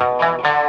uh,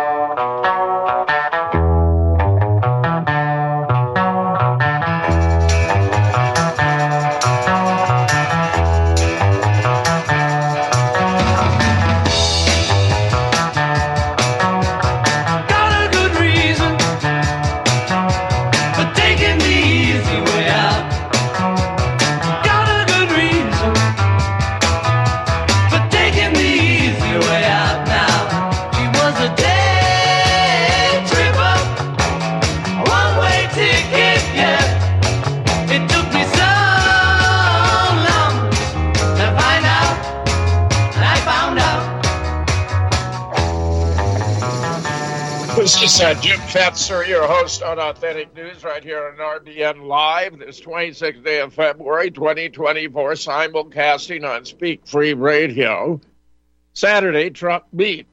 Fetzer, your host on Authentic News, right here on RBN Live. This 26th day of February, 2024, simulcasting on Speak Free Radio. Saturday, Trump beat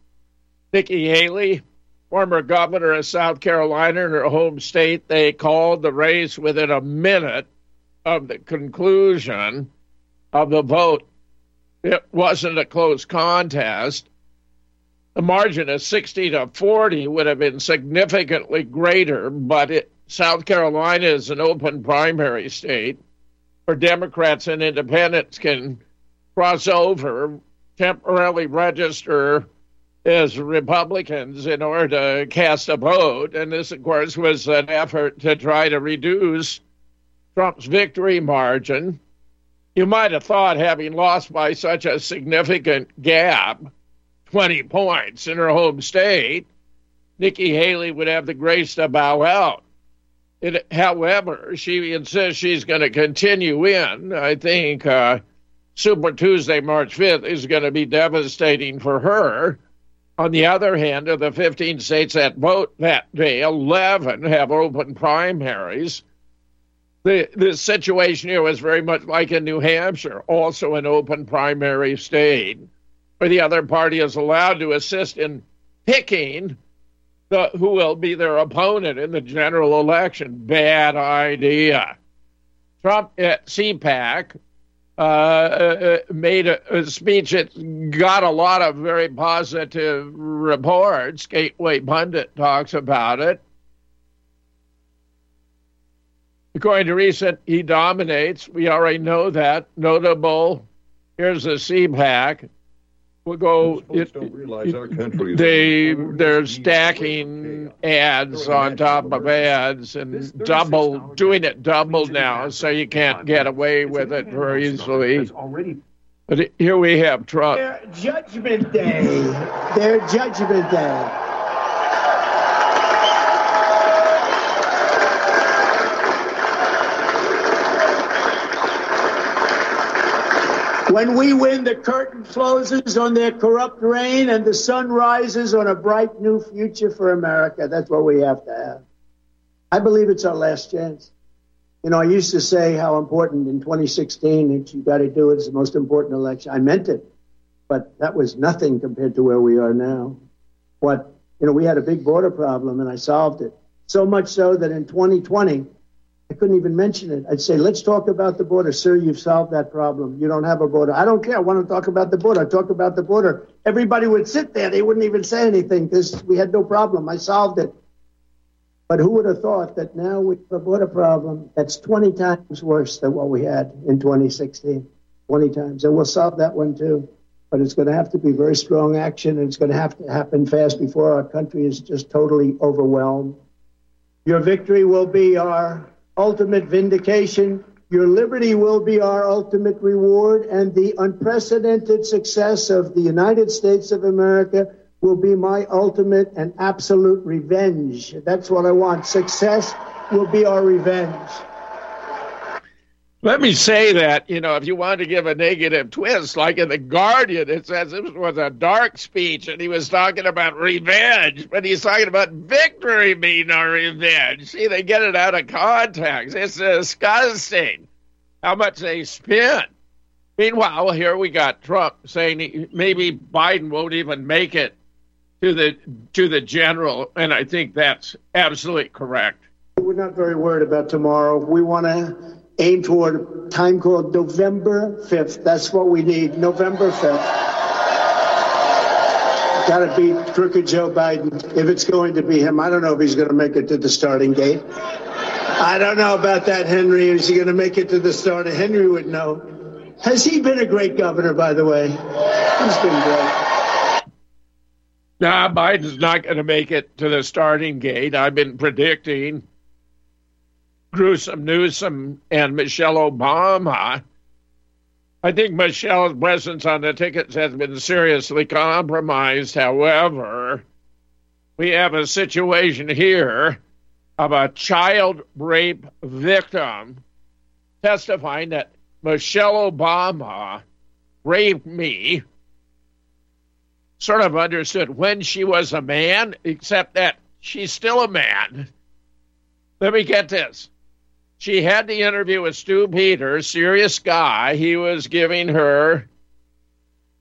Nikki Haley, former governor of South Carolina in her home state. They called the race within a minute of the conclusion of the vote. It wasn't a close contest the margin of 60 to 40 would have been significantly greater, but it, South Carolina is an open primary state where Democrats and independents can cross over, temporarily register as Republicans in order to cast a vote. And this, of course, was an effort to try to reduce Trump's victory margin. You might have thought, having lost by such a significant gap, 20 points in her home state, Nikki Haley would have the grace to bow out. It, however, she insists she's going to continue in. I think uh, Super Tuesday, March 5th, is going to be devastating for her. On the other hand, of the 15 states that vote that day, 11 have open primaries. The, the situation here was very much like in New Hampshire, also an open primary state or the other party is allowed to assist in picking the, who will be their opponent in the general election. Bad idea. Trump at CPAC uh, uh, made a, a, speech that got a lot of very positive reports. Gateway Pundit talks about it. According to recent, he dominates. We already know that. Notable. Here's the CPAC will go. It, it, they they're stacking ads on top of ads and double doing it double now, so you can't get away with it very easily. But here we have Trump. Their judgment day. Their judgment day. When we win, the curtain closes on their corrupt reign and the sun rises on a bright new future for America. That's what we have to have. I believe it's our last chance. You know, I used to say how important in 2016 that you got to do it. It's the most important election. I meant it, but that was nothing compared to where we are now. What, you know, we had a big border problem and I solved it. So much so that in 2020, I couldn't even mention it. I'd say, let's talk about the border. Sir, you've solved that problem. You don't have a border. I don't care. I want to talk about the border. I talk about the border. Everybody would sit there. They wouldn't even say anything because we had no problem. I solved it. But who would have thought that now we have a border problem that's 20 times worse than what we had in 2016? 20 times. And we'll solve that one too. But it's going to have to be very strong action and it's going to have to happen fast before our country is just totally overwhelmed. Your victory will be our ultimate vindication. Your liberty will be our ultimate reward, and the unprecedented success of the United States of America will be my ultimate and absolute revenge. That's what I want. Success will be our revenge. Let me say that, you know, if you want to give a negative twist, like in The Guardian, it says this was a dark speech and he was talking about revenge, but he's talking about victory being our revenge. See, they get it out of context. It's disgusting how much they spin. Meanwhile, here we got Trump saying he, maybe Biden won't even make it to the to the general, and I think that's absolutely correct. We're not very worried about tomorrow. We want to aim toward a time called November 5th. That's what we need, November 5th. Got to beat crooked Joe Biden if it's going to be him. I don't know if he's going to make it to the starting gate. I don't know about that, Henry. Is he going to make it to the starting? Henry would know. Has he been a great governor, by the way? He's been great. Nah, Biden's not going to make it to the starting gate. I've been predicting gruesome Newsom and Michelle Obama. I think Michelle's presence on the tickets has been seriously compromised. However, we have a situation here of a child rape victim testifying that Michelle Obama raped me. Sort of understood when she was a man, except that she's still a man. Let me get this. She had the interview with Stu Peters, serious guy. He was giving her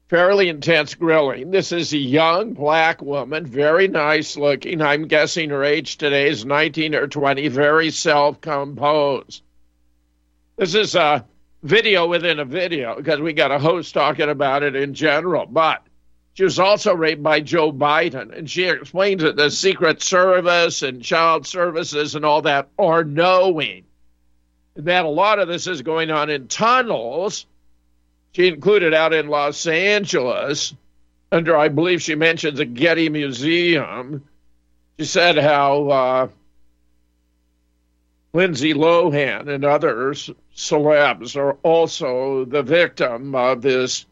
fairly intense grilling. This is a young black woman, very nice looking. I'm guessing her age today is 19 or 20, very self composed. This is a video within a video because we got a host talking about it in general. But she was also raped by Joe Biden, and she explains that the Secret Service and child services and all that are knowing that a lot of this is going on in tunnels. She included out in Los Angeles, under, I believe she mentions a Getty Museum. She said how uh, Lindsay Lohan and others, celebs, are also the victim of this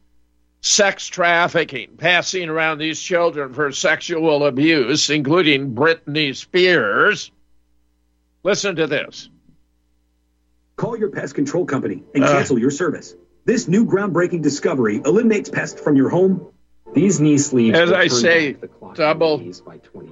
sex trafficking, passing around these children for sexual abuse, including Britney Spears. Listen to this. Call your pest control company and uh. cancel your service. This new groundbreaking discovery eliminates pests from your home. These knee sleeves, as I say, double,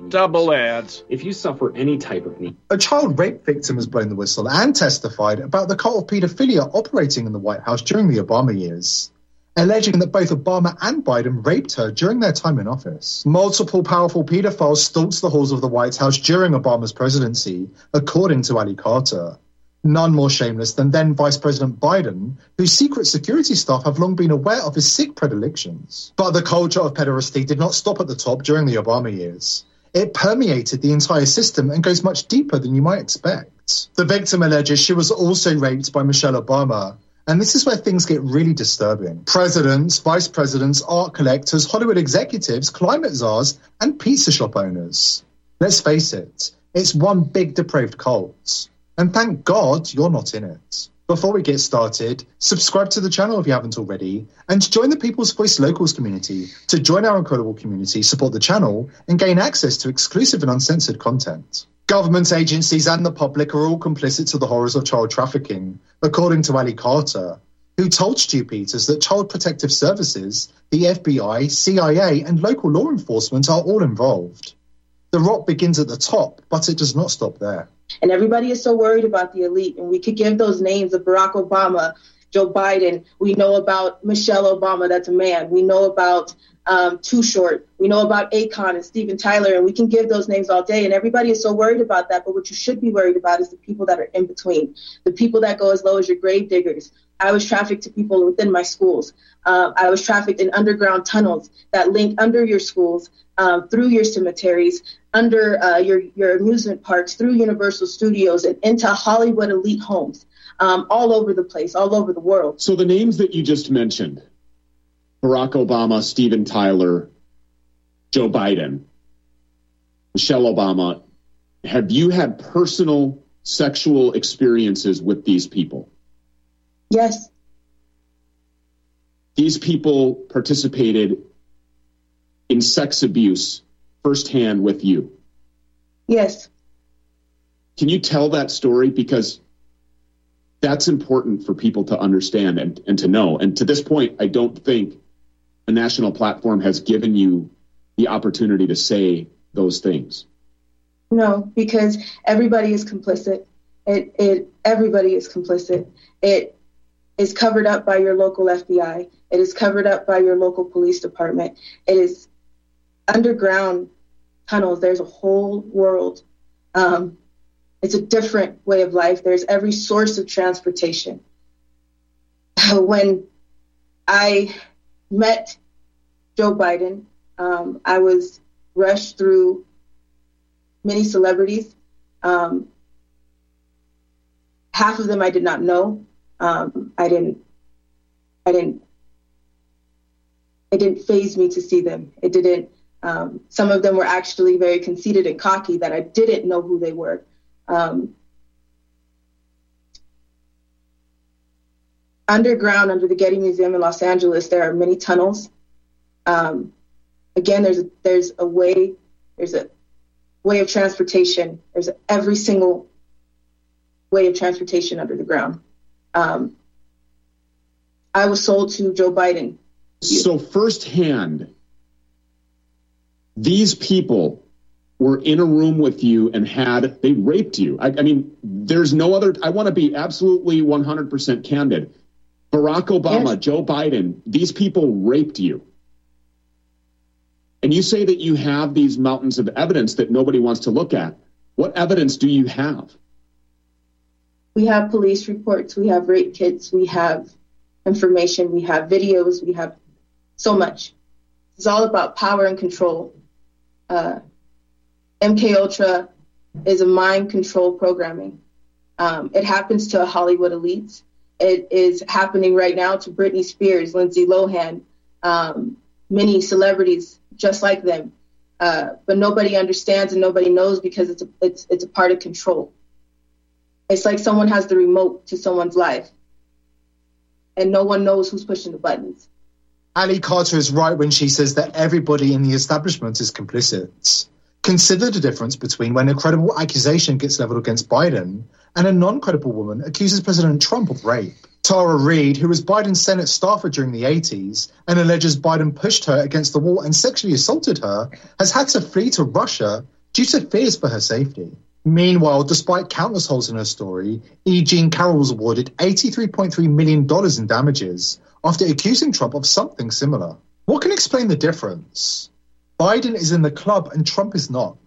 double ads. If you suffer any type of knee, a child rape victim has blown the whistle and testified about the cult of paedophilia operating in the White House during the Obama years alleging that both Obama and Biden raped her during their time in office. Multiple powerful pedophiles stalked the halls of the White House during Obama's presidency, according to Ally Carter none more shameless than then Vice President Biden, whose secret security staff have long been aware of his sick predilections. But the culture of pederasty did not stop at the top during the Obama years. It permeated the entire system and goes much deeper than you might expect. The victim alleges she was also raped by Michelle Obama, and this is where things get really disturbing. Presidents, vice presidents, art collectors, Hollywood executives, climate czars, and pizza shop owners. Let's face it, it's one big depraved cult. And thank God you're not in it. Before we get started, subscribe to the channel if you haven't already, and join the People's Voice Locals community to join our incredible community, support the channel, and gain access to exclusive and uncensored content. Government agencies and the public are all complicit to the horrors of child trafficking, according to Ally Carter, who told Stu Peters that Child Protective Services, the FBI, CIA, and local law enforcement are all involved. The rot begins at the top, but it does not stop there. And everybody is so worried about the elite. And we could give those names of Barack Obama, Joe Biden. We know about Michelle Obama, that's a man. We know about um, Too Short. We know about Akon and Steven Tyler, and we can give those names all day. And everybody is so worried about that. But what you should be worried about is the people that are in between, the people that go as low as your grave diggers. I was trafficked to people within my schools. Uh, I was trafficked in underground tunnels that link under your schools, um, through your cemeteries, under uh, your, your amusement parks, through Universal Studios, and into Hollywood elite homes um, all over the place, all over the world. So the names that you just mentioned Barack Obama, Steven Tyler, Joe Biden, Michelle Obama have you had personal sexual experiences with these people? Yes. These people participated in sex abuse firsthand with you? Yes. Can you tell that story? Because that's important for people to understand and, and to know. And to this point, I don't think a national platform has given you the opportunity to say those things. No, because everybody is complicit. It, it everybody is complicit. It is covered up by your local FBI. It is covered up by your local police department. It is underground tunnels. There's a whole world. Um, it's a different way of life. There's every source of transportation. When I met Joe Biden, Um, I was rushed through many celebrities. Um, half of them I did not know. Um, I didn't. I didn't. It didn't phase me to see them. It didn't. Um, some of them were actually very conceited and cocky that I didn't know who they were. Um, underground, under the Getty Museum in Los Angeles, there are many tunnels. Um, again, there's a, there's a way. There's a way of transportation. There's every single way of transportation under the ground. Um, I was sold to Joe Biden. So firsthand, these people were in a room with you and had they raped you. I, I mean, there's no other. I want to be absolutely 100% candid. Barack Obama, yes. Joe Biden, these people raped you. And you say that you have these mountains of evidence that nobody wants to look at. What evidence do you have? We have police reports, we have rape kits, we have information, we have videos, we have so much. It's all about power and control. Uh, MK Ultra is a mind control programming. Um, it happens to Hollywood elites. It is happening right now to Britney Spears, Lindsay Lohan, um, many celebrities just like them. Uh, but nobody understands and nobody knows because it's a, it's it's a part of control. It's like someone has the remote to someone's life, and no one knows who's pushing the buttons. Ally Carter is right when she says that everybody in the establishment is complicit. Consider the difference between when a credible accusation gets leveled against Biden and a non credible woman accuses President Trump of rape. Tara Reade, who was Biden's Senate staffer during the 80s and alleges Biden pushed her against the wall and sexually assaulted her, has had to flee to Russia due to fears for her safety. Meanwhile, despite countless holes in her story, E. Jean Carroll was awarded $83.3 million in damages after accusing Trump of something similar. What can explain the difference? Biden is in the club and Trump is not.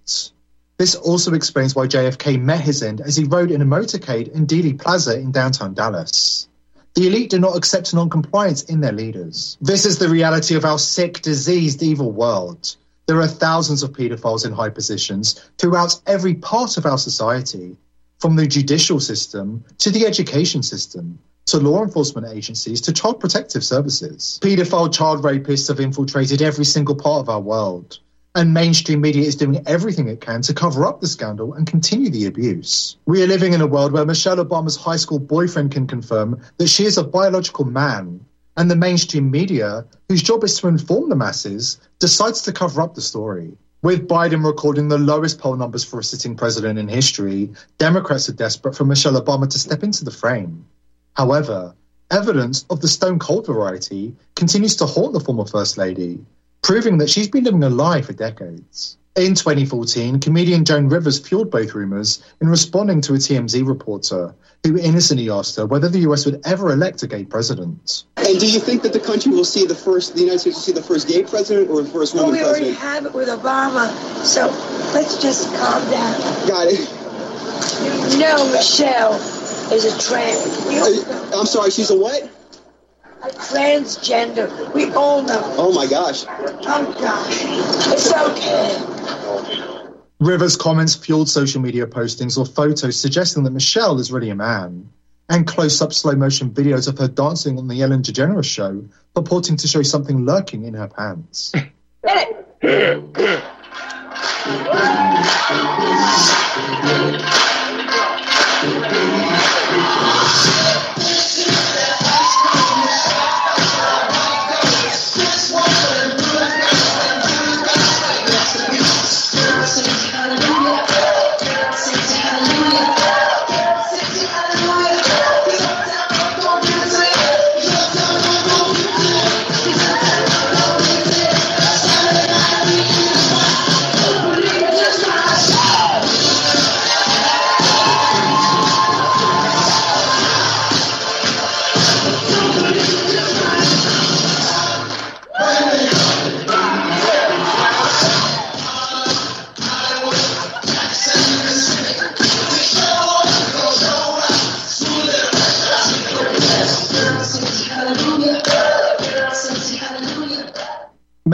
This also explains why JFK met his end as he rode in a motorcade in Dealey Plaza in downtown Dallas. The elite do not accept non-compliance in their leaders. This is the reality of our sick, diseased, evil world. There are thousands of paedophiles in high positions throughout every part of our society, from the judicial system to the education system, to law enforcement agencies to child protective services. Paedophile child rapists have infiltrated every single part of our world, and mainstream media is doing everything it can to cover up the scandal and continue the abuse. We are living in a world where Michelle Obama's high school boyfriend can confirm that she is a biological man and the mainstream media, whose job is to inform the masses, decides to cover up the story. With Biden recording the lowest poll numbers for a sitting president in history, Democrats are desperate for Michelle Obama to step into the frame. However, evidence of the stone cold variety continues to haunt the former First Lady, proving that she's been living a lie for decades. In 2014, comedian Joan Rivers fueled both rumours in responding to a TMZ reporter who innocently asked her whether the US would ever elect a gay president. And do you think that the country will see the first, the United States will see the first gay president or the first woman well, we president? already have it with Obama, so let's just calm down. Got it. You No, Michelle is a trans. Uh, I'm sorry, she's a what? transgender. We all know. Oh my gosh. Oh gosh. It's okay. Rivers' comments fueled social media postings or photos suggesting that Michelle is really a man, and close up slow motion videos of her dancing on the Ellen DeGeneres show purporting to show something lurking in her pants.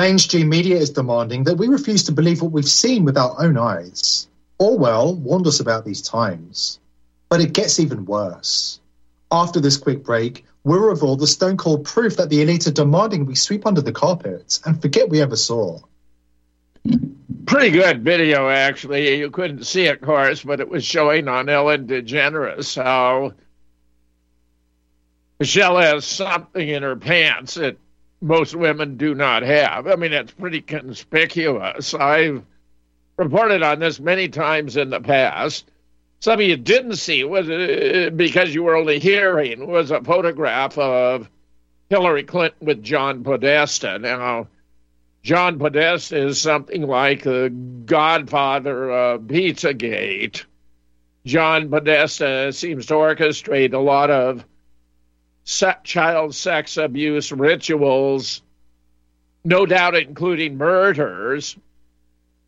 mainstream media is demanding that we refuse to believe what we've seen with our own eyes. Orwell warned us about these times. But it gets even worse. After this quick break, we'll reveal the stone cold proof that the elite are demanding we sweep under the carpet and forget we ever saw. Pretty good video, actually. You couldn't see it, of course, but it was showing on Ellen DeGeneres how Michelle has something in her pants that most women do not have. I mean, it's pretty conspicuous. I've reported on this many times in the past. Some of you didn't see was uh, because you were only hearing was a photograph of Hillary Clinton with John Podesta. Now, John Podesta is something like the godfather of Pizzagate. John Podesta seems to orchestrate a lot of child sex abuse rituals, no doubt including murders,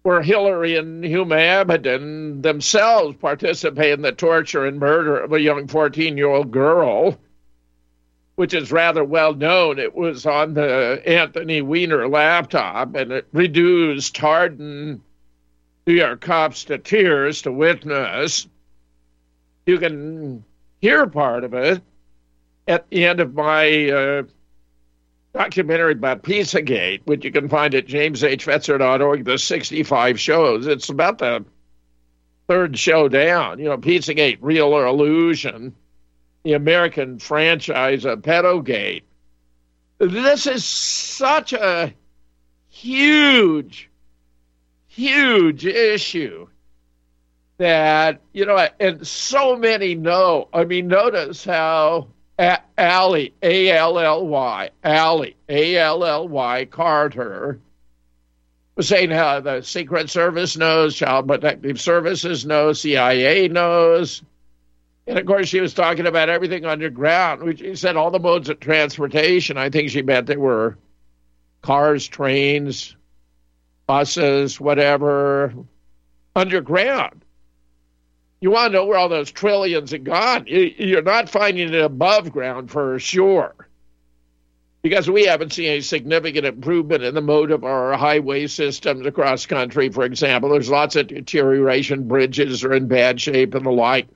where Hillary and Huma Abedin themselves participate in the torture and murder of a young 14 year old girl which is rather well known. It was on the Anthony Weiner laptop, and it reduced hardened New York cops to tears to witness. You can hear part of it at the end of my uh, documentary about Pizzagate, which you can find at jameshfetzer.org, the 65 shows. It's about the third show down. You know, Pizzagate, real or illusion the American franchise of Pedogate. This is such a huge, huge issue that, you know, and so many know. I mean, notice how Ally, A L L Y, Ally, A L L Y, Carter, was saying how the Secret Service knows, Child Protective Services knows, CIA knows, and of course, she was talking about everything underground, which she said all the modes of transportation. I think she meant there were cars, trains, buses, whatever, underground. You want to know where all those trillions have gone. You're not finding it above ground for sure. Because we haven't seen any significant improvement in the mode of our highway systems across country, for example. There's lots of deterioration. Bridges are in bad shape and the like.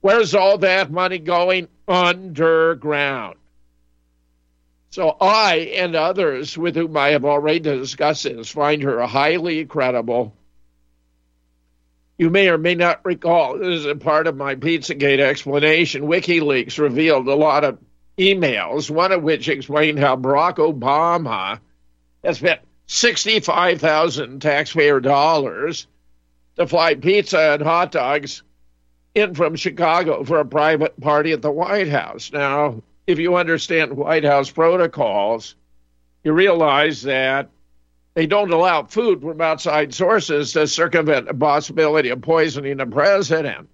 Where's all that money going? Underground. So I and others with whom I have already discussed this find her highly credible. You may or may not recall, this is a part of my Pizzagate explanation. WikiLeaks revealed a lot of emails, one of which explained how Barack Obama has spent 65,000 taxpayer dollars to fly pizza and hot dogs in from Chicago for a private party at the White House. Now, if you understand White House protocols, you realize that they don't allow food from outside sources to circumvent the possibility of poisoning the president.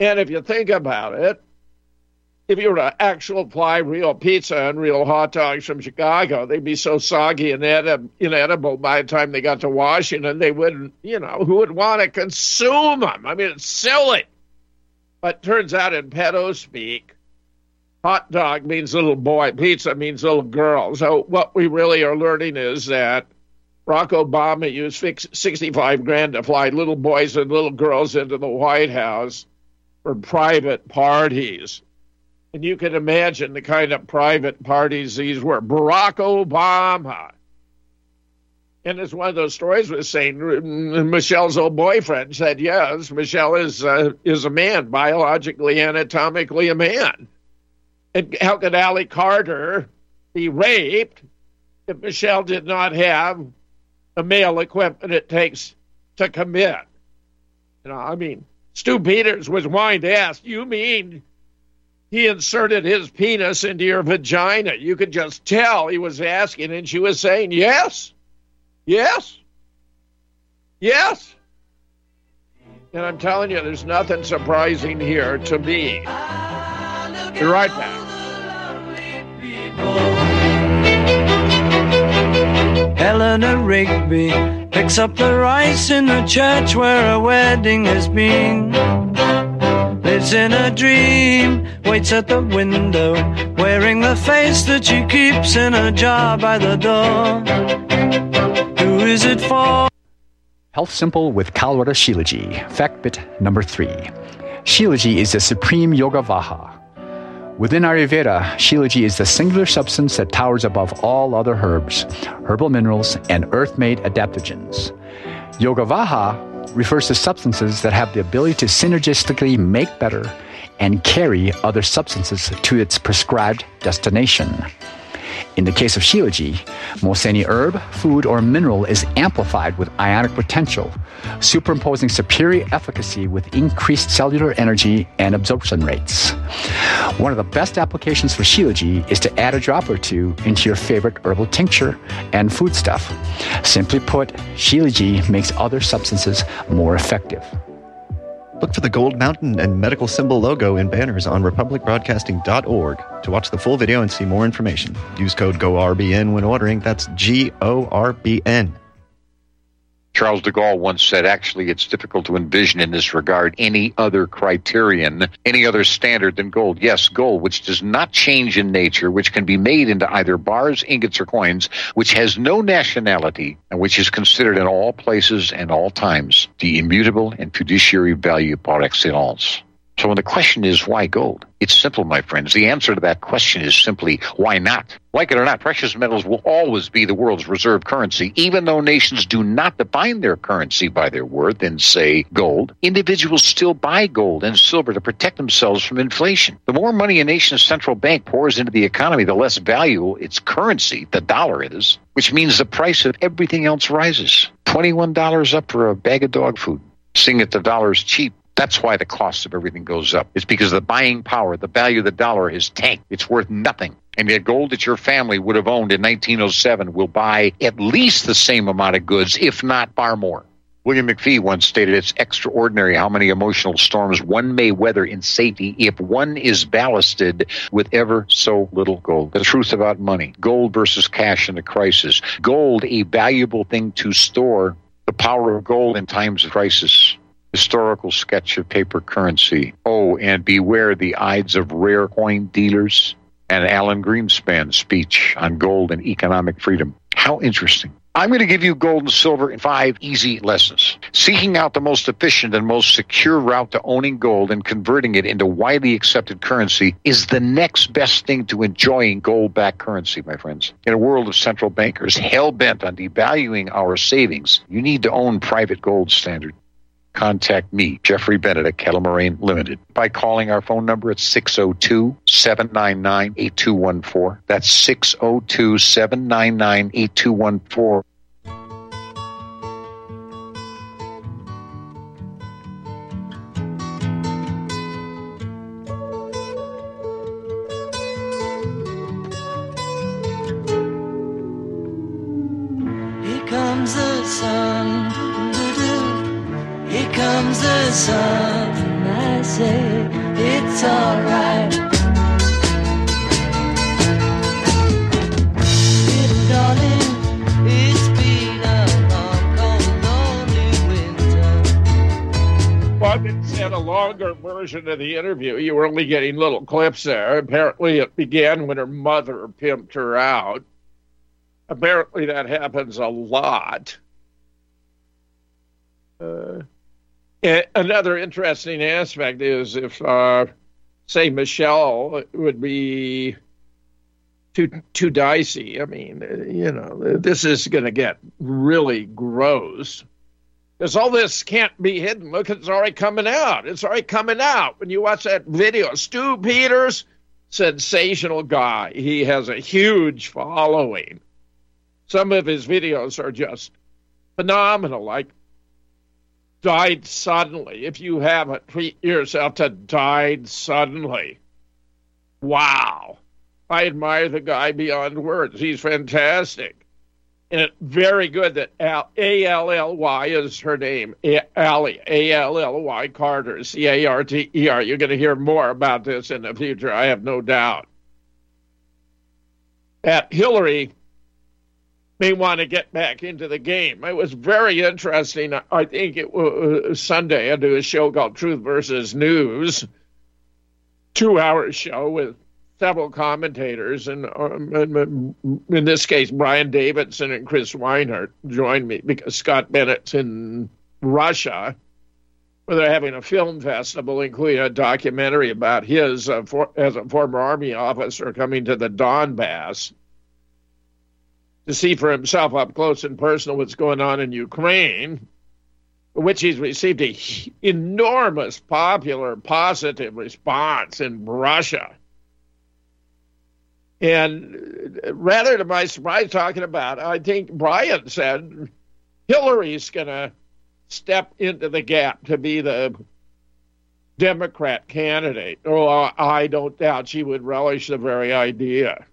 And if you think about it, if you were to actually fly real pizza and real hot dogs from Chicago, they'd be so soggy and inedible by the time they got to Washington, they wouldn't, you know, who would want to consume them? I mean, it's silly. But turns out in pedo speak, hot dog means little boy, pizza means little girl. So what we really are learning is that Barack Obama used 65 grand to fly little boys and little girls into the White House for private parties. And you can imagine the kind of private parties these were. Barack Obama. And it's one of those stories was saying, Michelle's old boyfriend said, yes, Michelle is, uh, is a man, biologically, anatomically a man. And how could Ally Carter be raped if Michelle did not have the male equipment it takes to commit? You know, I mean, Stu Peters was to ask, you mean he inserted his penis into your vagina. You could just tell he was asking, and she was saying, Yes, yes, yes. And I'm telling you, there's nothing surprising here to me. Be right back. Eleanor Rigby picks up the rice in the church where a wedding has been lives in a dream, waits at the window, wearing the face that she keeps in a jar by the door. Who is it for? Health Simple with Kalwara Shilaji. Fact bit number three. Shilaji is the supreme yogavaha. Within Ayurveda, Shilaji is the singular substance that towers above all other herbs, herbal minerals, and earth made adaptogens. Yogavaha refers to substances that have the ability to synergistically make better and carry other substances to its prescribed destination. In the case of Shilaji, most any herb, food, or mineral is amplified with ionic potential, superimposing superior efficacy with increased cellular energy and absorption rates. One of the best applications for Shilaji is to add a drop or two into your favorite herbal tincture and foodstuff. Simply put, Shilaji makes other substances more effective. Look for the gold mountain and medical symbol logo in banners on republicbroadcasting.org to watch the full video and see more information. Use code GORBN when ordering. That's G O R B N. Charles de Gaulle once said, actually, it's difficult to envision in this regard any other criterion, any other standard than gold. Yes, gold, which does not change in nature, which can be made into either bars, ingots, or coins, which has no nationality, and which is considered in all places and all times the immutable and fiduciary value par excellence. So when the question is why gold, it's simple, my friends. The answer to that question is simply why not? Like it or not, precious metals will always be the world's reserve currency, even though nations do not define their currency by their worth in, say, gold. Individuals still buy gold and silver to protect themselves from inflation. The more money a nation's central bank pours into the economy, the less valuable its currency, the dollar, is, which means the price of everything else rises. $21 up for a bag of dog food. Seeing that the dollar's cheap that's why the cost of everything goes up. It's because the buying power, the value of the dollar has tanked. It's worth nothing. And yet gold that your family would have owned in 1907 will buy at least the same amount of goods, if not far more. William Makepeace once stated it's extraordinary how many emotional storms one may weather in safety if one is ballasted with ever so little gold. The truth about money. Gold versus cash in a crisis. Gold, a valuable thing to store. The power of gold in times of crisis historical sketch of paper currency. Oh, and beware the Ides of rare coin dealers and Alan Greenspan's speech on gold and economic freedom. How interesting. I'm going to give you gold and silver in five easy lessons. Seeking out the most efficient and most secure route to owning gold and converting it into widely accepted currency is the next best thing to enjoying gold backed currency, my friends. In a world of central bankers hell bent on devaluing our savings, you need to own private gold standard contact me, Jeffrey Bennett at Kettle Moraine Limited, by calling our phone number at 602 799 8214. That's 602 799 8214. Version of the interview. You were only getting little clips there. Apparently, it began when her mother pimped her out. Apparently, that happens a lot. Uh, another interesting aspect is if, uh, say, Michelle would be too too dicey. I mean, you know, this is going to get really gross. Because all this can't be hidden. Look, it's already coming out. It's already coming out. When you watch that video, Stu Peters, sensational guy. He has a huge following. Some of his videos are just phenomenal, like died suddenly. If you haven't, treat yourself to died suddenly. Wow. I admire the guy beyond words. He's fantastic. And it's very good that A L L Y is her name. Ally, A L L Y Carter, C A R T E R. You're going to hear more about this in the future, I have no doubt. That Hillary may want to get back into the game. It was very interesting. I think it was uh, Sunday. I do a show called Truth versus News two hour show with several commentators, and um, in this case, Brian Davidson and Chris Weinert joined me because Scott Bennett's in Russia, where they're having a film festival, including a documentary about his uh, for, as a former army officer coming to the Donbass to see for himself up close and personal what's going on in Ukraine, which he's received an enormous popular positive response in Russia. And rather to my surprise, talking about, I think Brian said Hillary's going to step into the gap to be the Democrat candidate. Oh, I don't doubt she would relish the very idea.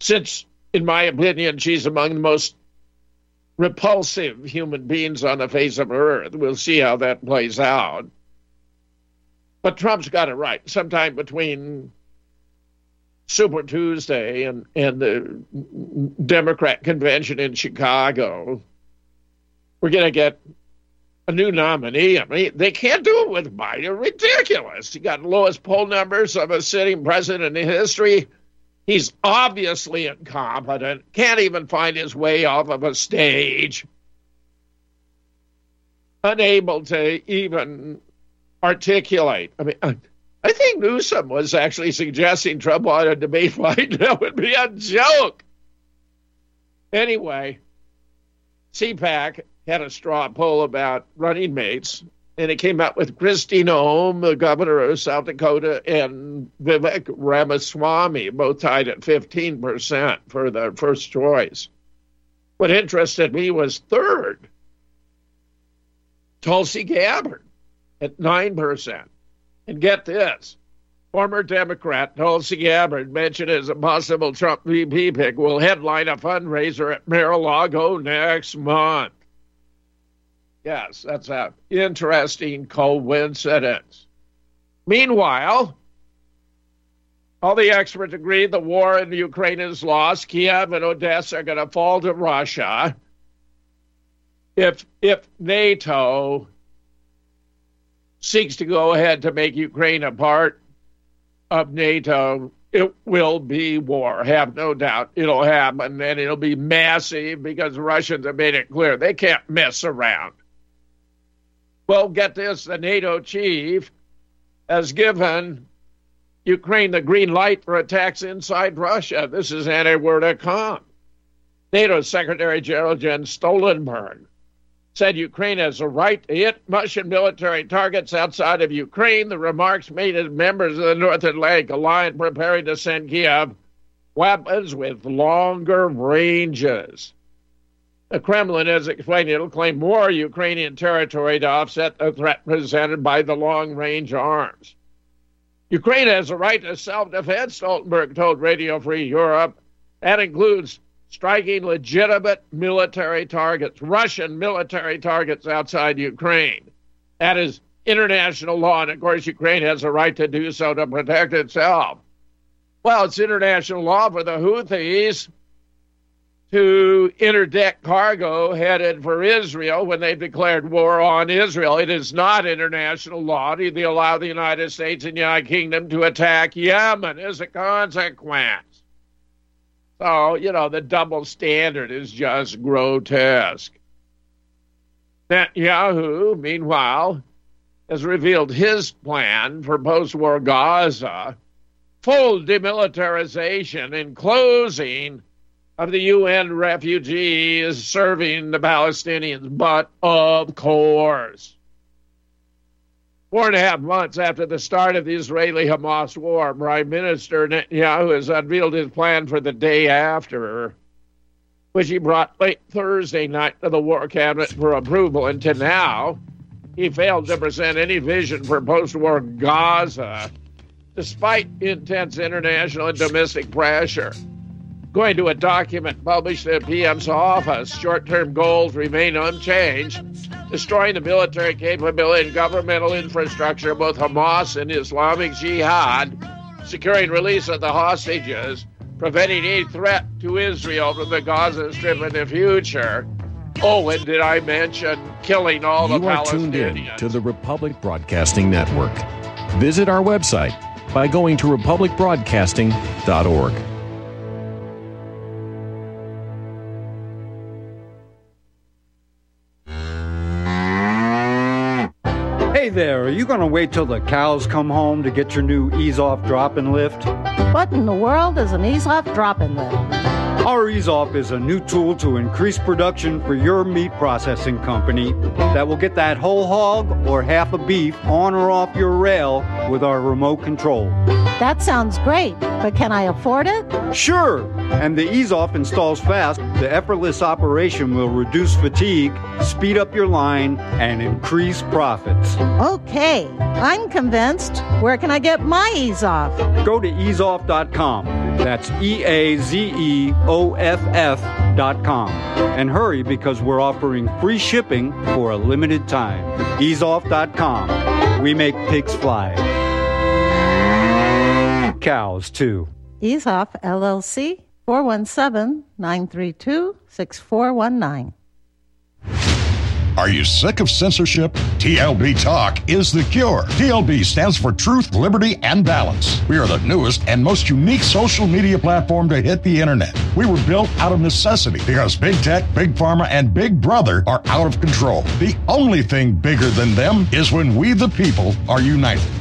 Since, in my opinion, she's among the most repulsive human beings on the face of earth. We'll see how that plays out. But Trump's got it right. Sometime between Super Tuesday and, and the Democrat convention in Chicago, we're going to get a new nominee. I mean, they can't do it with Biden. Ridiculous. He got the lowest poll numbers of a sitting president in history. He's obviously incompetent, can't even find his way off of a stage, unable to even articulate. I mean, uh, I think Newsom was actually suggesting Trump on a debate fight. That would be a joke. Anyway, CPAC had a straw poll about running mates, and it came out with Kristi Noem, the governor of South Dakota, and Vivek Ramaswamy, both tied at 15% for the first choice. What interested me was third, Tulsi Gabbard at 9%. And get this former Democrat Tulsi Gabbard, mentioned as a possible Trump VP pick, will headline a fundraiser at Mar-a-Lago next month. Yes, that's an interesting coincidence. Meanwhile, all the experts agree the war in Ukraine is lost. Kiev and Odessa are going to fall to Russia. If if NATO seeks to go ahead to make Ukraine a part of NATO, it will be war. Have no doubt it'll happen, and it'll be massive because Russians have made it clear they can't mess around. Well, get this the NATO chief has given Ukraine the green light for attacks inside Russia. This is anti-war.com. NATO Secretary General Jens Stoltenberg said Ukraine has a right to hit Russian military targets outside of Ukraine. The remarks made as members of the North Atlantic Alliance preparing to send Kiev weapons with longer ranges. The Kremlin has explained it'll claim more Ukrainian territory to offset the threat presented by the long range arms. Ukraine has a right to self defense, Stoltenberg told Radio Free Europe. That includes striking legitimate military targets, Russian military targets outside Ukraine. That is international law, and of course, Ukraine has a right to do so to protect itself. Well, it's international law for the Houthis to interdict cargo headed for Israel when they've declared war on Israel. It is not international law to allow the United States and the United Kingdom to attack Yemen as a consequence. So, you know, the double standard is just grotesque. Netanyahu, meanwhile, has revealed his plan for post war Gaza full demilitarization and closing of the UN refugees serving the Palestinians. But of course, Four and a half months after the start of the Israeli Hamas war, Prime Minister Netanyahu has unveiled his plan for the day after, which he brought late Thursday night to the War Cabinet for approval. Until now, he failed to present any vision for post war Gaza, despite intense international and domestic pressure. Going to a document published in PM's office, short term goals remain unchanged, destroying the military capability and governmental infrastructure of both Hamas and Islamic Jihad, securing release of the hostages, preventing any threat to Israel from the Gaza Strip in the future. Oh, and did I mention killing all you the are tuned in to the Republic Broadcasting Network. Visit our website by going to republicbroadcasting.org. Hey there, are you going to wait till the cows come home to get your new ease off drop and lift? What in the world is an ease off drop and lift? Our Eaze Off is a new tool to increase production for your meat processing company that will get that whole hog or half a beef on or off your rail with our remote control. That sounds great, but can I afford it? Sure! And the Eaze Off installs fast. The effortless operation will reduce fatigue, speed up your line, and increase profits. Okay, I'm convinced. Where can I get my ease off? Go to eazeoff.com. That's E-A-Z-E-O-F-F.com. And hurry because we're offering free shipping for a limited time. Eazeoff.com. We make pigs fly. Cows, too. Eaze Off LLC 417 932 6419. Are you sick of censorship? TLB Talk is the cure. TLB stands for Truth, Liberty, and Balance. We are the newest and most unique social media platform to hit the internet. We were built out of necessity because big tech, big pharma, and big brother are out of control. The only thing bigger than them is when we, the people, are united.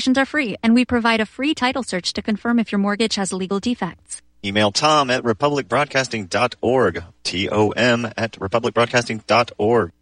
Consultations are free, and we provide a free title search to confirm if your mortgage has legal defects. Email Tom at republicbroadcasting.org. T O M at republicbroadcasting.org.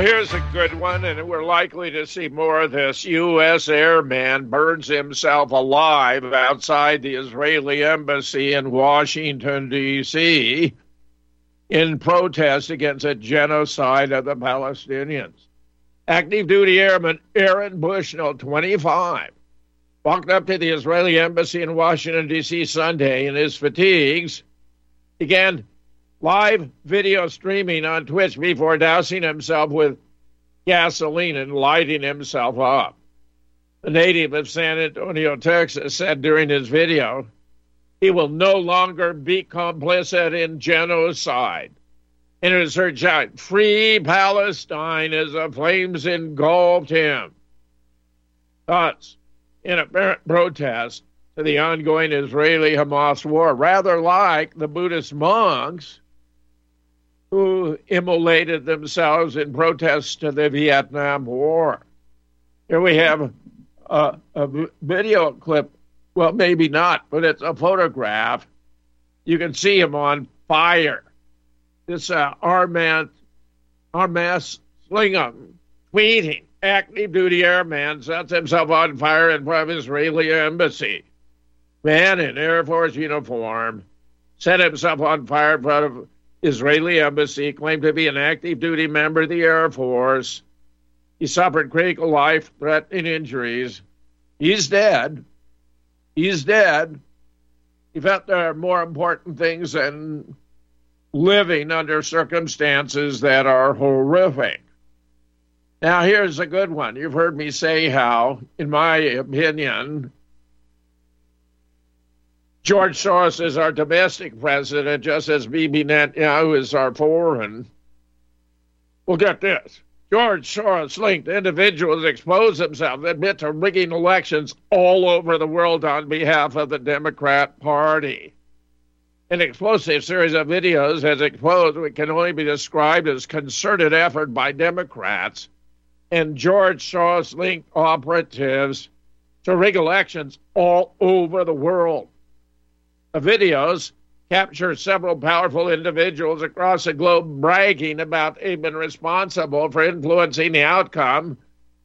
Here's a good one, and we're likely to see more of this. U.S. airman burns himself alive outside the Israeli embassy in Washington, D.C., in protest against a genocide of the Palestinians. Active duty airman Aaron Bushnell, 25, walked up to the Israeli embassy in Washington, D.C. Sunday in his fatigues, began live video streaming on Twitch before dousing himself with gasoline and lighting himself up. The native of San Antonio, Texas, said during his video, he will no longer be complicit in genocide. Was her shout, Free Palestine as the flames engulfed him. Thus, in apparent protest to the ongoing Israeli Hamas war, rather like the Buddhist monks who immolated themselves in protest to the Vietnam War. Here we have a, a video clip Well, maybe not, but it's a photograph. You can see him on fire. This uh, Armand, Armas Slingham tweeting, active duty airman sets himself on fire in front of Israeli embassy. Man in Air Force uniform set himself on fire in front of Israeli embassy, claimed to be an active duty member of the Air Force. He suffered critical life threatening injuries. He's dead. He's dead. He felt there are more important things than living under circumstances that are horrific. Now, here's a good one. You've heard me say how, in my opinion, George Soros is our domestic president, just as Bibi Netanyahu is our foreign. Well, get this. George Soros linked individuals expose themselves, admit to rigging elections all over the world on behalf of the Democrat Party. An explosive series of videos has exposed what can only be described as concerted effort by Democrats and George Soros linked operatives to rig elections all over the world. The videos capture several powerful individuals across the globe bragging about they've been responsible for influencing the outcome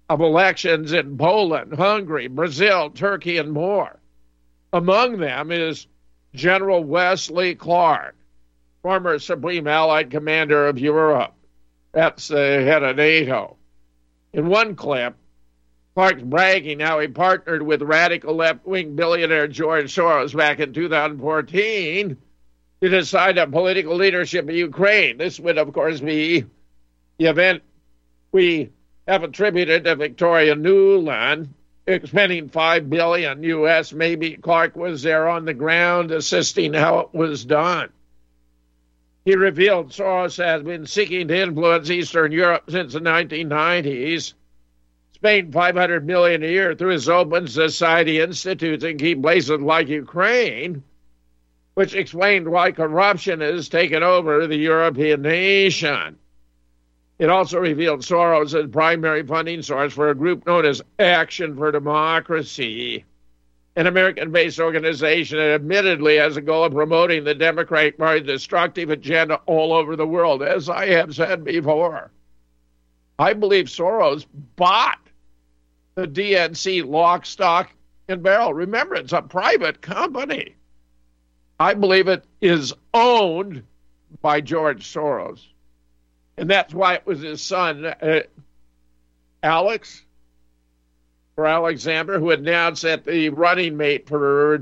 of elections in Poland, Hungary, Brazil, Turkey, and more. Among them is General Wesley Clark, former Supreme Allied Commander of Europe. That's the head of NATO. In one clip, Clark's bragging how he partnered with radical left wing billionaire George Soros back in 2014 to decide on political leadership in Ukraine. This would, of course, be the event we have attributed to Victoria Nuland, expending five billion US. Maybe Clark was there on the ground assisting how it was done. He revealed Soros has been seeking to influence Eastern Europe since the 1990s paying 500 million a year through his open society institutes in key places like Ukraine, which explained why corruption has taken over the European nation. It also revealed Soros as primary funding source for a group known as Action for Democracy, an American based organization that admittedly has a goal of promoting the Democratic Party's destructive agenda all over the world, as I have said before. I believe Soros bought the DNC lock, stock, and barrel. Remember, it's a private company. I believe it is owned by George Soros. And that's why it was his son, uh, Alex, or Alexander, who announced that the running mate for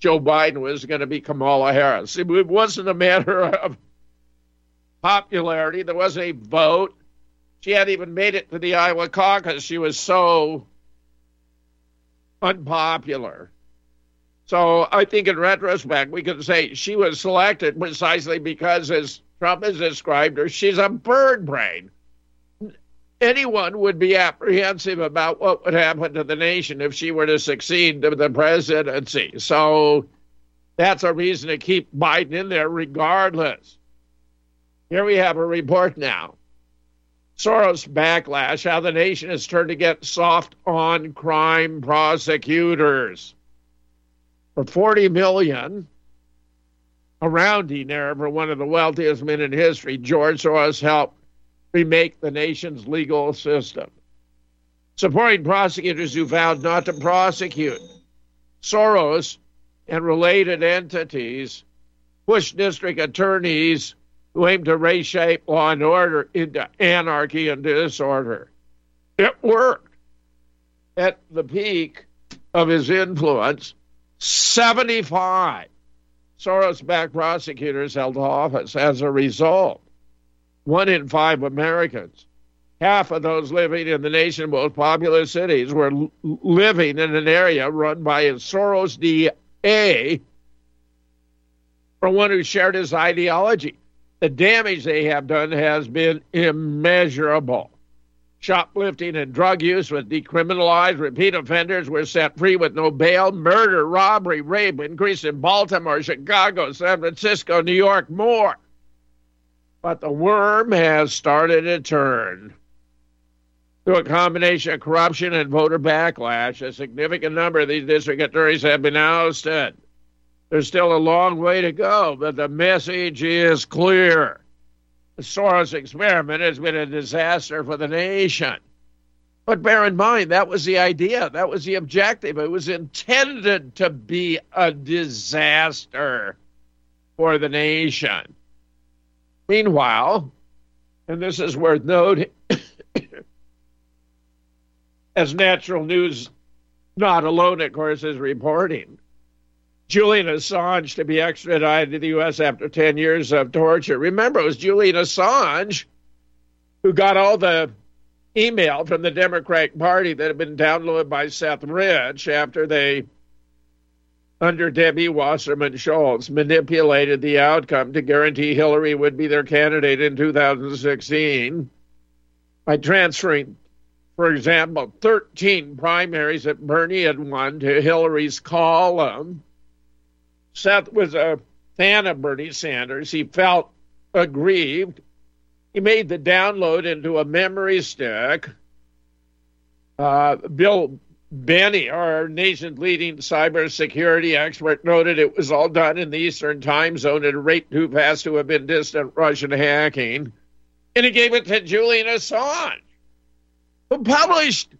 Joe Biden was going to be Kamala Harris. It wasn't a matter of popularity, there wasn't a vote. She hadn't even made it to the Iowa caucus. She was so unpopular. So I think in retrospect, we can say she was selected precisely because, as Trump has described her, she's a bird brain. Anyone would be apprehensive about what would happen to the nation if she were to succeed to the presidency. So that's a reason to keep Biden in there regardless. Here we have a report now. Soros backlash, how the nation has turned to get soft on crime prosecutors. For 40 million, a rounding error for one of the wealthiest men in history, George Soros helped remake the nation's legal system. Supporting prosecutors who vowed not to prosecute. Soros and related entities pushed district attorneys who aimed to reshape law and order into anarchy and disorder. It worked. At the peak of his influence, 75 Soros backed prosecutors held office as a result. One in five Americans, half of those living in the nation's most populous cities, were l- living in an area run by a Soros DA or one who shared his ideology the damage they have done has been immeasurable. Shoplifting and drug use was decriminalized. Repeat offenders were set free with no bail. Murder, robbery, rape increased in Baltimore, Chicago, San Francisco, New York, more. But the worm has started to turn. through a combination of corruption and voter backlash, a significant number of these district attorneys have been ousted. There's still a long way to go, but the message is clear. The Soros experiment has been a disaster for the nation. But bear in mind, that was the idea, that was the objective. It was intended to be a disaster for the nation. Meanwhile, and this is worth noting, as natural news, not alone, of course, is reporting. Julian Assange to be extradited to the U.S. after 10 years of torture. Remember, it was Julian Assange who got all the email from the Democratic Party that had been downloaded by Seth Rich after they, under Debbie Wasserman Schultz, manipulated the outcome to guarantee Hillary would be their candidate in 2016 by transferring for example, 13 primaries that Bernie had won to Hillary's column. Seth was a fan of Bernie Sanders. He felt aggrieved. He made the download into a memory stick. Uh, Bill Binney, our nation's leading cybersecurity expert, noted it was all done in the Eastern time zone at a rate too fast to have been distant Russian hacking. And he gave it to Julian Assange who published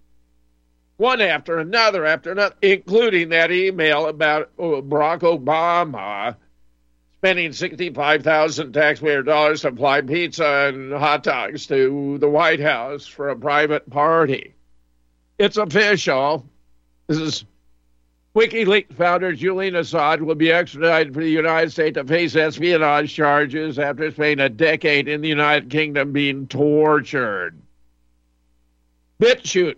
one after another after another, including that email about oh, Barack Obama spending 65,000 taxpayer dollars to fly pizza and hot dogs to the White House for a private party. It's official. This is WikiLeaks founder Julian Assange will be extradited for the United States to face espionage charges after spending a decade in the United Kingdom being tortured. BitChute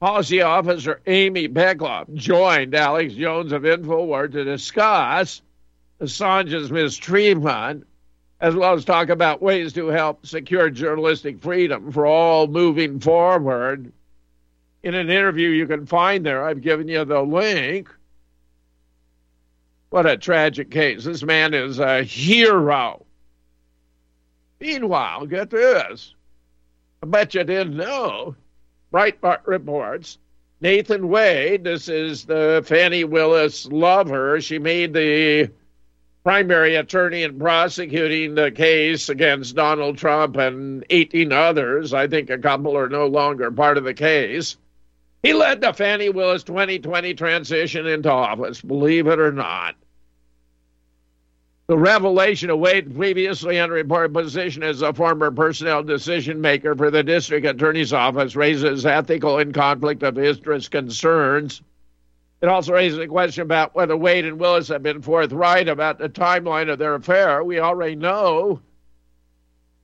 policy officer Amy Peikoff joined Alex Jones of InfoWars to discuss Assange's mistreatment, as well as talk about ways to help secure journalistic freedom for all moving forward. In an interview you can find there, I've given you the link. What a tragic case. This man is a hero. Meanwhile, get this. I bet you didn't know Breitbart reports Nathan Wade, this is the Fani Willis lover. She made the primary attorney in prosecuting the case against Donald Trump and 18 others. I think a couple are no longer part of the case. He led the Fani Willis 2020 transition into office, believe it or not. The revelation of Wade's previously unreported position as a former personnel decision maker for the district attorney's office raises ethical and conflict of interest concerns. It also raises a question about whether Wade and Willis have been forthright about the timeline of their affair. We already know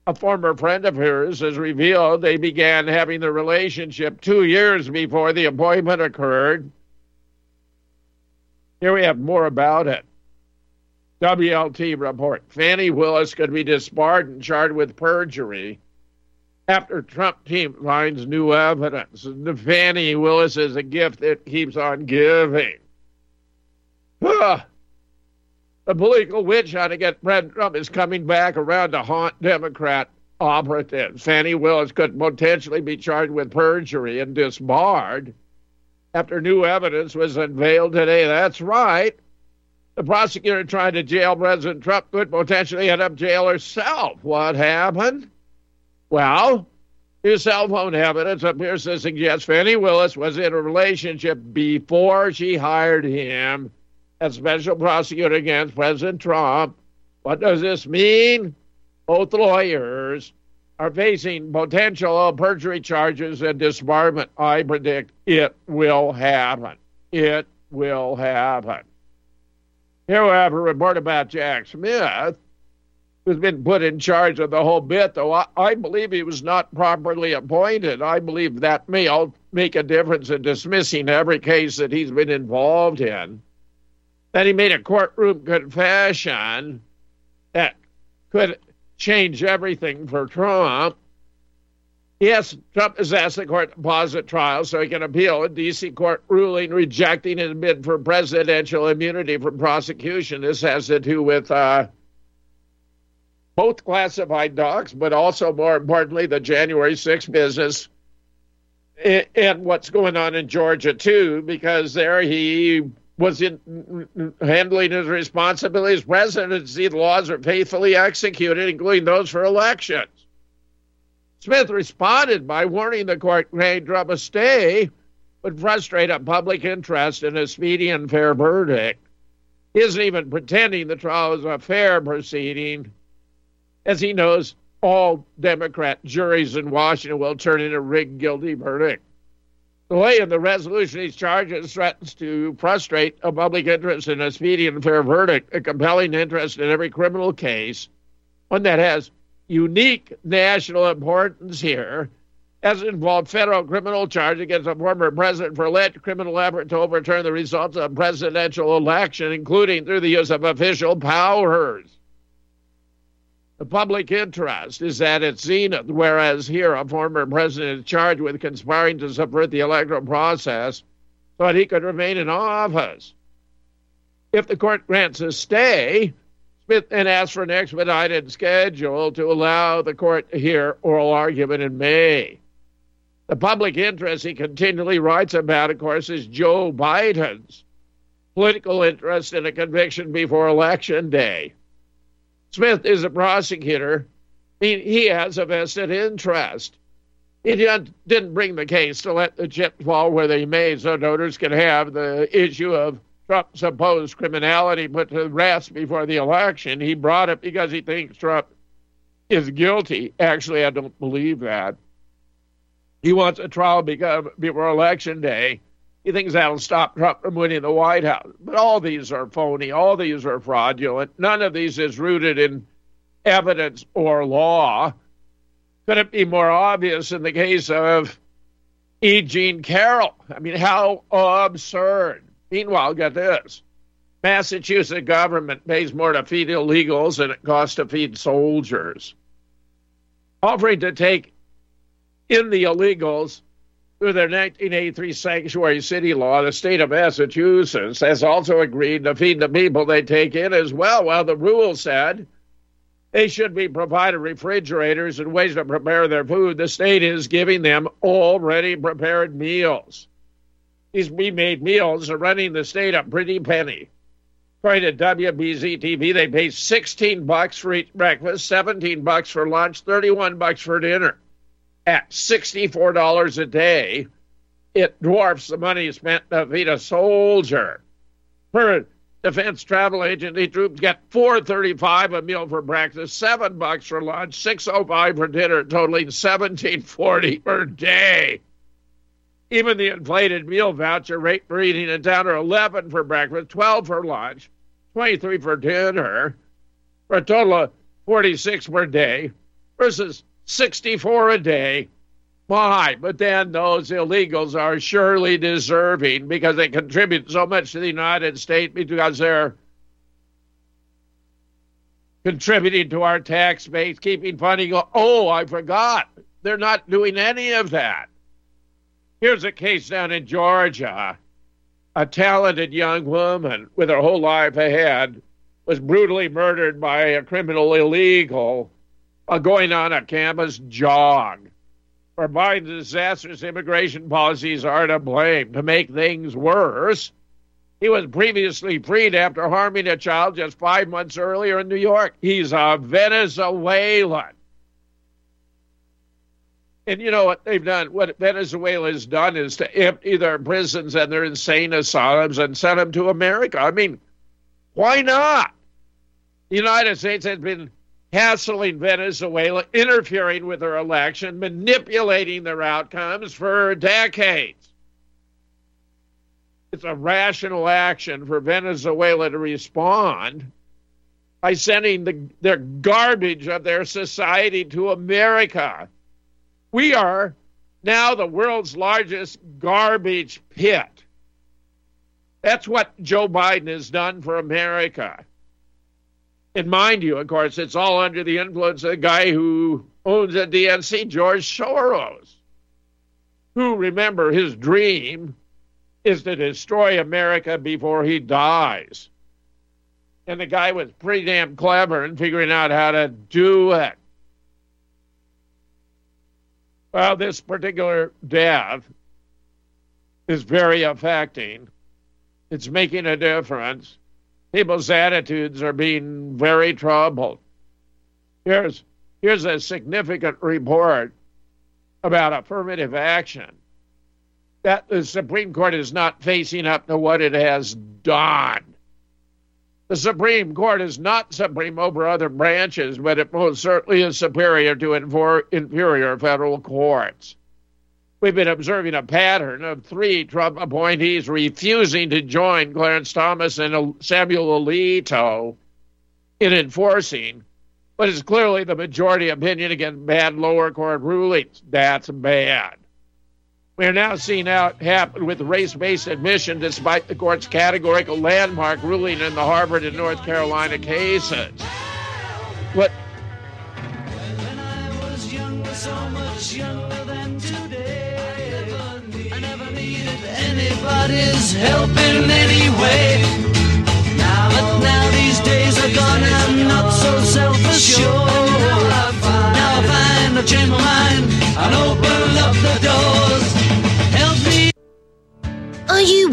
a former friend of hers has revealed they began having the relationship two years before the appointment occurred. Here we have more about it. WLT report. Fani Willis could be disbarred and charged with perjury after Trump team finds new evidence. The Fani Willis is a gift that keeps on giving. Ah, the political witch hunt against President Trump is coming back around to haunt Democrat operatives. Fani Willis could potentially be charged with perjury and disbarred after new evidence was unveiled today. That's right. The prosecutor trying to jail President Trump could potentially end up jail herself. What happened? Well, his cell phone evidence appears to suggest Fani Willis was in a relationship before she hired him as special prosecutor against President Trump. What does this mean? Both lawyers are facing potential perjury charges and disbarment. I predict it will happen. It will happen. Here we have a report about Jack Smith, who's been put in charge of the whole bit, though I, I believe he was not properly appointed. I believe that may all make a difference in dismissing every case that he's been involved in. That he made a courtroom confession that could change everything for Trump. Yes, Trump has asked the court to pause the trial so he can appeal a D.C. court ruling rejecting his bid for presidential immunity from prosecution. This has to do with uh, both classified docs, but also, more importantly, the January 6th business and what's going on in Georgia too, because there he was in handling his responsibilities the laws are faithfully executed, including those for elections. Smith responded by warning the court may drop a stay would frustrate a public interest in a speedy and fair verdict. He isn't even pretending the trial is a fair proceeding, as he knows all Democrat juries in Washington will turn in a rigged guilty verdict. The way in the resolution of these charges threatens to frustrate a public interest in a speedy and fair verdict, a compelling interest in every criminal case, one that has unique national importance here, as involved federal criminal charge against a former president for alleged criminal effort to overturn the results of a presidential election, including through the use of official powers. The public interest is at its zenith, whereas here a former president is charged with conspiring to subvert the electoral process so that he could remain in office. If the court grants a stay, Smith then asks for an expedited schedule to allow the court to hear oral argument in May. The public interest he continually writes about, of course, is Joe Biden's political interest in a conviction before Election Day. Smith is a prosecutor. He, he has a vested interest. He didn't bring the case to let the chips fall where they may so voters can have the issue of Trump's supposed criminality put to rest before the election. He brought it because he thinks Trump is guilty. Actually, I don't believe that. He wants a trial before election day. He thinks that'll stop Trump from winning the White House. But all these are phony. All these are fraudulent. None of these is rooted in evidence or law. Could it be more obvious in the case of E. Jean Carroll? I mean, how absurd. Meanwhile, get this. Massachusetts government pays more to feed illegals than it costs to feed soldiers. Offering to take in the illegals through their 1983 sanctuary city law, the state of Massachusetts has also agreed to feed the people they take in as well. Well, the rule said they should be provided refrigerators and ways to prepare their food. The state is giving them already prepared meals. These remade meals are running the state a pretty penny. According to WBZ TV, they pay 16 bucks for each breakfast, 17 bucks for lunch, 31 bucks for dinner at $64 a day, it dwarfs the money spent to feed a soldier. Per defense travel agency troops get 435 a meal for breakfast, seven bucks for lunch, 605 for dinner, totaling 1740 per day. Even the inflated meal voucher rate for eating in town are 11 for breakfast, 12 for lunch, 23 for dinner, for a total of 46 per day versus 64 a day. Why? But then those illegals are surely deserving because they contribute so much to the United States because they're contributing to our tax base, keeping funding. Oh, I forgot. They're not doing any of that. Here's a case down in Georgia. A talented young woman with her whole life ahead was brutally murdered by a criminal illegal uh, going on a campus jog. For Biden's disastrous immigration policies are to blame. To make things worse, he was previously freed after harming a child just five months earlier in New York. He's a Venezuelan. And you know what they've done? What Venezuela has done is to empty their prisons and their insane asylums and send them to America. I mean, why not? The United States has been hassling Venezuela, interfering with their election, manipulating their outcomes for decades. It's a rational action for Venezuela to respond by sending the, their garbage of their society to America. We are now the world's largest garbage pit. That's what Joe Biden has done for America. And mind you, of course, it's all under the influence of the guy who owns the DNC, George Soros, who, remember, his dream is to destroy America before he dies. And the guy was pretty damn clever in figuring out how to do it. Well, this particular death is very affecting. It's making a difference. People's attitudes are being very troubled. Here's here's a significant report about affirmative action that the Supreme Court is not facing up to what it has done. The Supreme Court is not supreme over other branches, but it most certainly is superior to inferior federal courts. We've been observing a pattern of three Trump appointees refusing to join Clarence Thomas and Samuel Alito in enforcing what is clearly the majority opinion against bad lower court rulings. That's bad. We are now seeing out happen with race-based admission, despite the court's categorical landmark ruling in the Harvard and North Carolina cases. What? anybody's help in any way. Now, but now these days are gone, I'm not so self-assured. Now I find, my mind, open up the doors.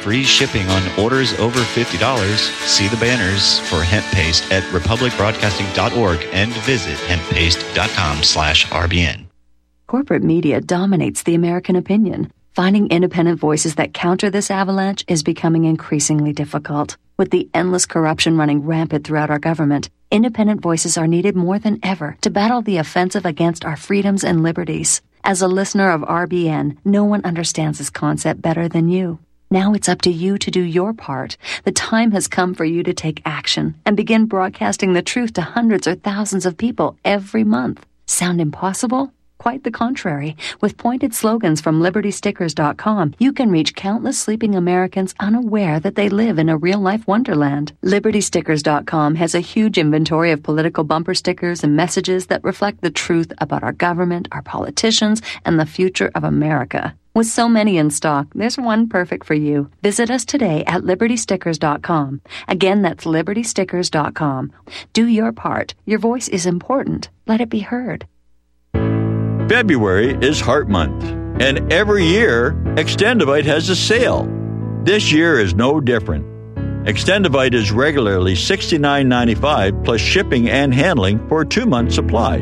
Free shipping on orders over $50. See the banners for hemp paste at republicbroadcasting.org and visit hemppaste.com slash RBN. Corporate media dominates the American opinion. Finding independent voices that counter this avalanche is becoming increasingly difficult. With the endless corruption running rampant throughout our government, independent voices are needed more than ever to battle the offensive against our freedoms and liberties. As a listener of RBN, no one understands this concept better than you. Now it's up to you to do your part. The time has come for you to take action and begin broadcasting the truth to hundreds or thousands of people every month. Sound impossible? Quite the contrary. With pointed slogans from libertystickers.com, you can reach countless sleeping Americans unaware that they live in a real life wonderland. Libertystickers.com has a huge inventory of political bumper stickers and messages that reflect the truth about our government, our politicians, and the future of America. With so many in stock, there's one perfect for you. Visit us today at libertystickers.com. Again, that's libertystickers.com. Do your part. Your voice is important. Let it be heard. February is Heart Month, and every year, Extendivite has a sale. This year is no different. Extendivite is regularly $69.95 plus shipping and handling for a two month supply.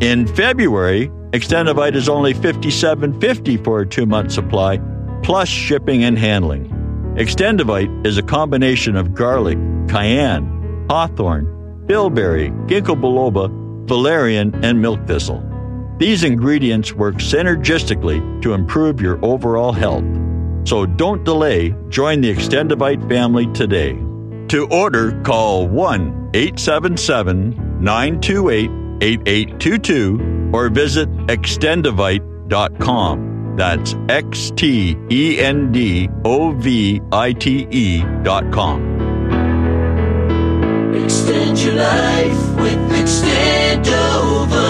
In February, Extendivite is only $57.50 for a two month supply plus shipping and handling. Extendivite is a combination of garlic, cayenne, hawthorn, bilberry, ginkgo biloba, valerian, and milk thistle. These ingredients work synergistically to improve your overall health. So don't delay, join the Extendivite family today. To order, call 1 877 928 8822 or visit extendivite.com. That's X T E N D O V I T E dot com. Extend your life with Extendovite.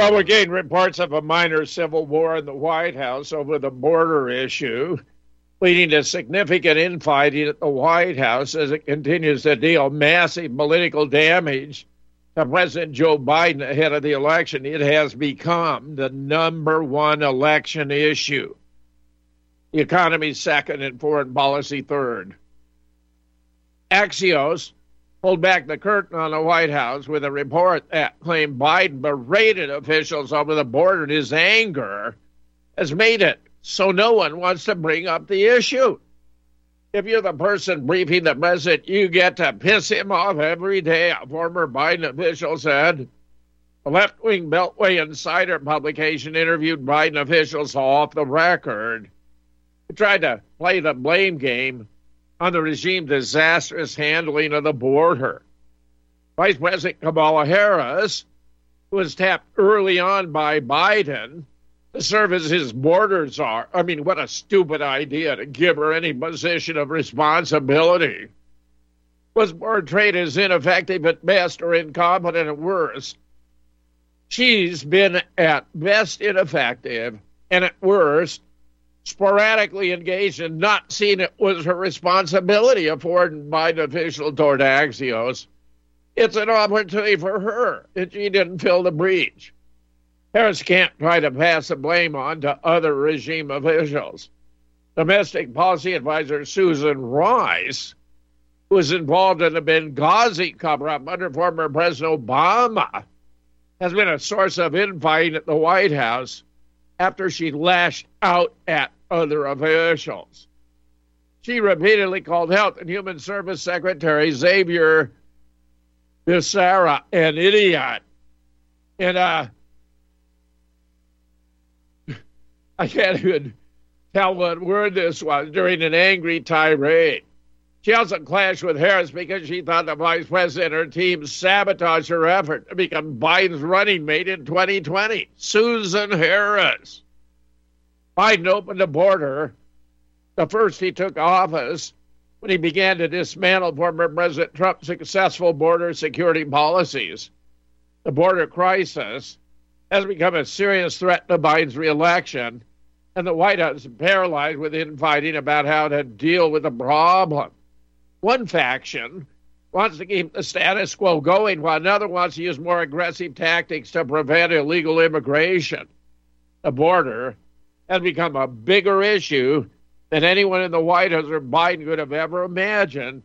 Well, we gained reports of a minor civil war in the White House over the border issue, leading to significant infighting at the White House as it continues to deal massive political damage to President Joe Biden ahead of the election. It has become the number one election issue. The economy second and foreign policy third. Axios pulled back the curtain on the White House with a report that claimed Biden berated officials over the border and his anger has made it so no one wants to bring up the issue. If you're the person briefing the president, you get to piss him off every day, a former Biden official said. A left wing Beltway Insider publication interviewed Biden officials off the record. He tried to play the blame game on the regime's disastrous handling of the border. Vice President Kamala Harris, who was tapped early on by Biden to serve as his border czar. I mean, what a stupid idea to give her any position of responsibility. Was portrayed as ineffective at best or incompetent at worst. She's been at best ineffective and at worst sporadically engaged and not seen it was her responsibility, afforded by an official toward Axios. It's an opportunity for her, and she didn't fill the breach. Harris can't try to pass the blame on to other regime officials. Domestic policy advisor Susan Rice, who was involved in the Benghazi cover up under former President Obama, has been a source of infighting at the White House after she lashed out at other officials. She repeatedly called Health and Human Service Secretary Xavier Becerra an idiot. And uh, I can't even tell what word this was during an angry tirade. She also clashed with Harris because she thought the vice president and her team sabotaged her effort to become Biden's running mate in 2020. Susan Harris. Biden opened the border the first he took office when he began to dismantle former President Trump's successful border security policies. The border crisis has become a serious threat to Biden's reelection, and the White House is paralyzed with infighting about how to deal with the problem. One faction wants to keep the status quo going, while another wants to use more aggressive tactics to prevent illegal immigration. The border has become a bigger issue than anyone in the White House or Biden could have ever imagined,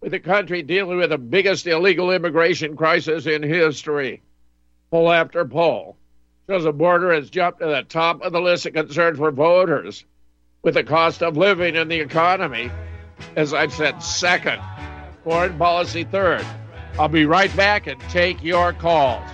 with the country dealing with the biggest illegal immigration crisis in history. Poll after poll shows the border has jumped to the top of the list of concerns for voters, with the cost of living and the economy as I've said, second. Foreign policy, third. I'll be right back and take your calls.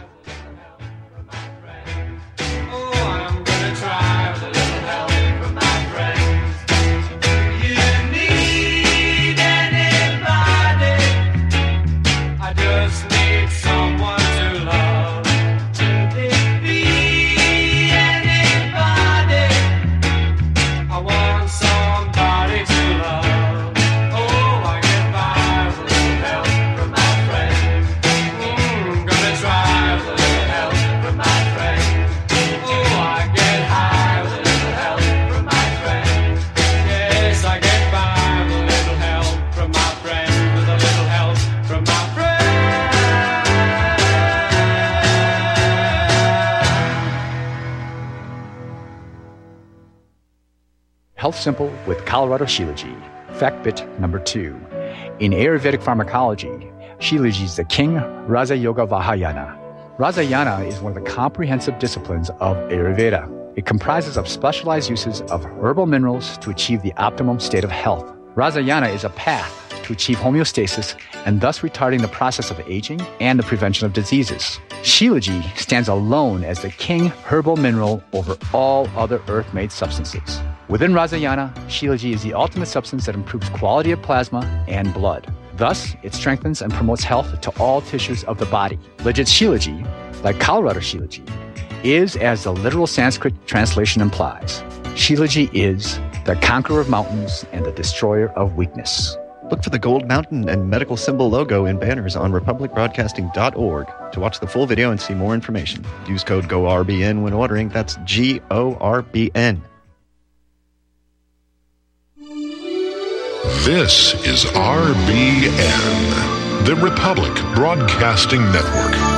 Simple with Colorado Shilajit. Fact bit number two. In Ayurvedic pharmacology, Shilajit is the king Raja Yoga Vahayana. Rasayana is one of the comprehensive disciplines of Ayurveda. It comprises of specialized uses of herbal minerals to achieve the optimum state of health. Rasayana is a path to achieve homeostasis and thus retarding the process of aging and the prevention of diseases. Shilajit stands alone as the king herbal mineral over all other earth made substances. Within Rasayana, Shilajit is the ultimate substance that improves quality of plasma and blood. Thus, it strengthens and promotes health to all tissues of the body. Legit Shilajit, like Colorado Shilajit, is as the literal Sanskrit translation implies. Shilajit is the conqueror of mountains and the destroyer of weakness. Look for the gold mountain and medical symbol logo in banners on republicbroadcasting.org to watch the full video and see more information. Use code GORBN when ordering. That's G O R B N. This is RBN, the Republic Broadcasting Network.